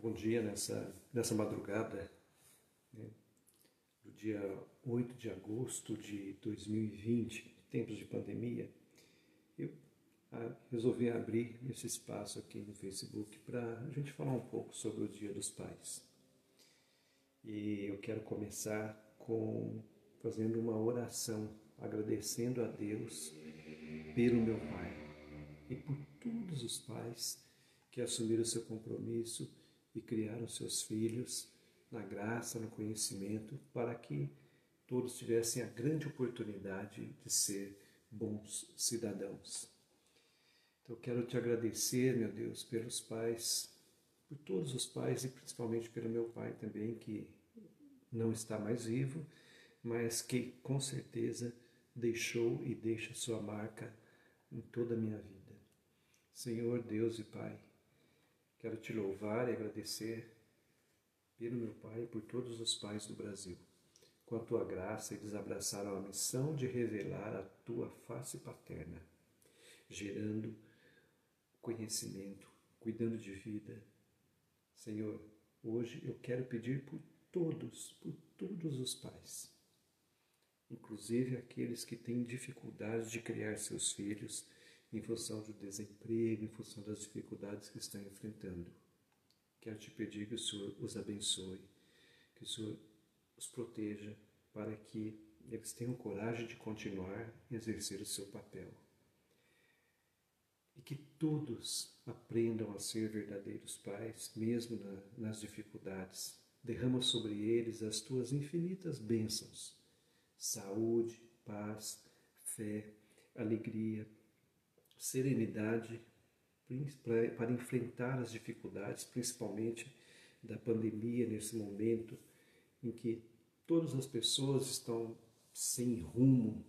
bom dia nessa, nessa madrugada né, do dia 8 de agosto de 2020, tempos de pandemia. Eu ah, resolvi abrir esse espaço aqui no Facebook para a gente falar um pouco sobre o Dia dos Pais. E eu quero começar com fazendo uma oração, agradecendo a Deus pelo meu pai e por todos os pais que assumiram seu compromisso e criaram seus filhos na graça, no conhecimento, para que todos tivessem a grande oportunidade de ser bons cidadãos. Então, quero te agradecer, meu Deus, pelos pais, por todos os pais e principalmente pelo meu pai também, que não está mais vivo, mas que com certeza deixou e deixa sua marca em toda a minha vida. Senhor Deus e Pai, quero te louvar e agradecer pelo meu Pai e por todos os pais do Brasil. Com a tua graça, eles abraçaram a missão de revelar a tua face paterna, gerando conhecimento, cuidando de vida. Senhor, hoje eu quero pedir por todos, por todos os pais, inclusive aqueles que têm dificuldade de criar seus filhos em função do desemprego, em função das dificuldades que estão enfrentando. Quero te pedir que o Senhor os abençoe, que o Senhor os proteja para que eles tenham coragem de continuar e exercer o seu papel. E que todos aprendam a ser verdadeiros pais, mesmo na, nas dificuldades. Derrama sobre eles as tuas infinitas bênçãos: saúde, paz, fé, alegria, serenidade para enfrentar as dificuldades, principalmente da pandemia, nesse momento em que todas as pessoas estão sem rumo,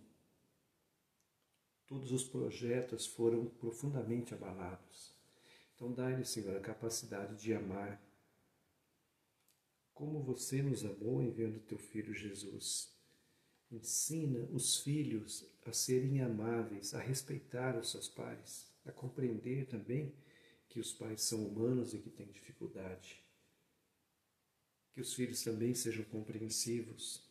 todos os projetos foram profundamente abalados. Então, dá-lhe, Senhor, a capacidade de amar como você nos amou enviando teu filho Jesus. Ensina os filhos a serem amáveis, a respeitar os seus pais, a compreender também que os pais são humanos e que têm dificuldade. Que os filhos também sejam compreensivos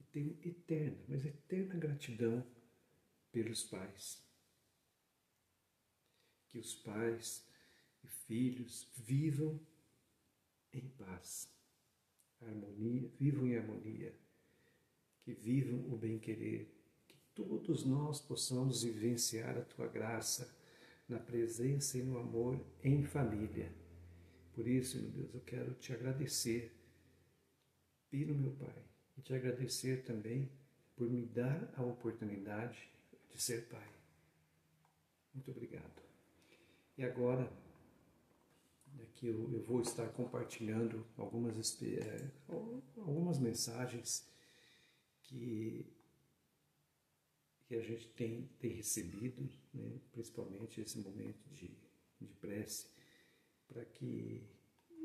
e tenham eterna, mas eterna gratidão pelos pais. Que os pais e filhos vivam em paz, harmonia, vivam em harmonia que vivam o bem-querer, que todos nós possamos vivenciar a tua graça na presença e no amor em família. Por isso, meu Deus, eu quero te agradecer pelo meu Pai e te agradecer também por me dar a oportunidade de ser Pai. Muito obrigado. E agora, aqui eu, eu vou estar compartilhando algumas, é, algumas mensagens que, que a gente tem, tem recebido, né, principalmente esse momento de, de prece, para que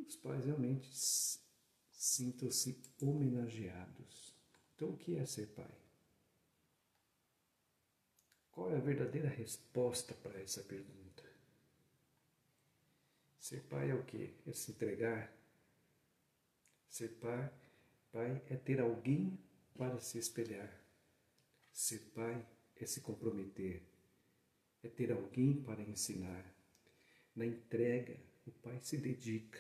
os pais realmente sintam-se homenageados. Então, o que é ser pai? Qual é a verdadeira resposta para essa pergunta? Ser pai é o quê? É se entregar? Ser pai, pai é ter alguém para se espelhar. Ser pai é se comprometer, é ter alguém para ensinar. Na entrega, o pai se dedica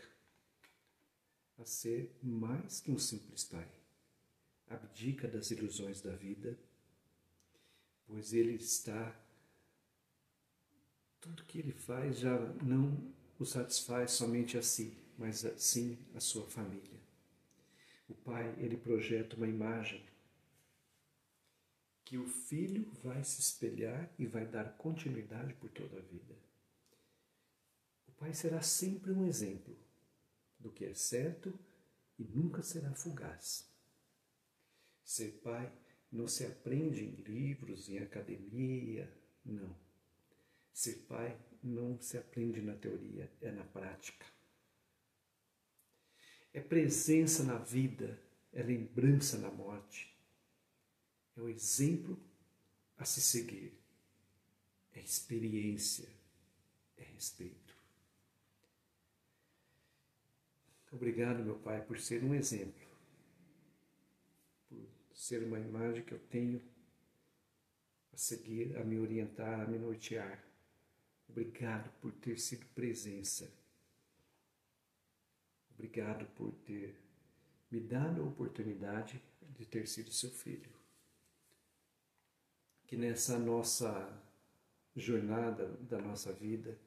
a ser mais que um simples pai. Abdica das ilusões da vida, pois ele está. Tudo que ele faz já não o satisfaz somente a si, mas sim a sua família. O pai, ele projeta uma imagem que o filho vai se espelhar e vai dar continuidade por toda a vida. O pai será sempre um exemplo do que é certo e nunca será fugaz. Ser pai não se aprende em livros, em academia, não. Ser pai não se aprende na teoria, é na prática é presença na vida, é lembrança na morte, é o exemplo a se seguir, é experiência, é respeito. Obrigado, meu Pai, por ser um exemplo, por ser uma imagem que eu tenho a seguir, a me orientar, a me nortear. Obrigado por ter sido presença. Obrigado por ter me dado a oportunidade de ter sido seu filho. Que nessa nossa jornada da nossa vida,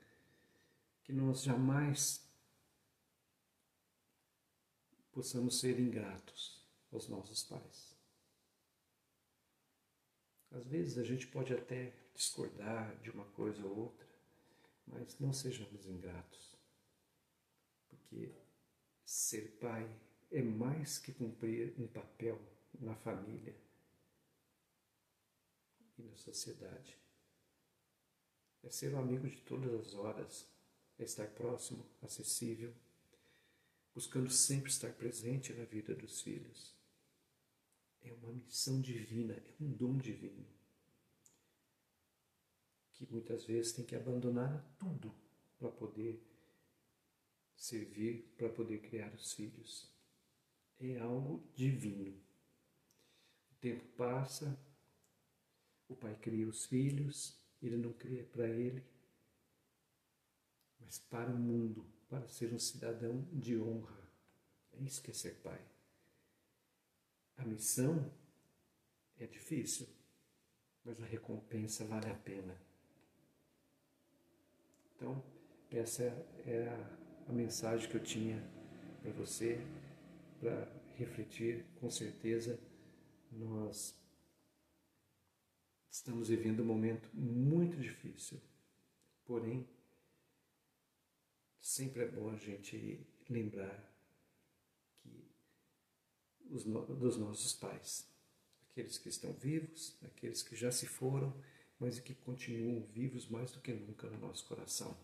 que nós jamais possamos ser ingratos aos nossos pais. Às vezes a gente pode até discordar de uma coisa ou outra, mas não sejamos ingratos, porque ser pai é mais que cumprir um papel na família e na sociedade. É ser o amigo de todas as horas, é estar próximo, acessível, buscando sempre estar presente na vida dos filhos. É uma missão divina, é um dom divino. Que muitas vezes tem que abandonar tudo para poder servir, para poder criar os filhos. É algo divino. O tempo passa, o pai cria os filhos, ele não cria para ele, mas para o mundo, para ser um cidadão de honra. É isso que é ser pai. A missão é difícil, mas a recompensa vale a pena. Então, essa é a, a mensagem que eu tinha para você, para refletir. Com certeza, nós estamos vivendo um momento muito difícil, porém, sempre é bom a gente lembrar que os, dos nossos pais, aqueles que estão vivos, aqueles que já se foram, mas que continuam vivos mais do que nunca no nosso coração.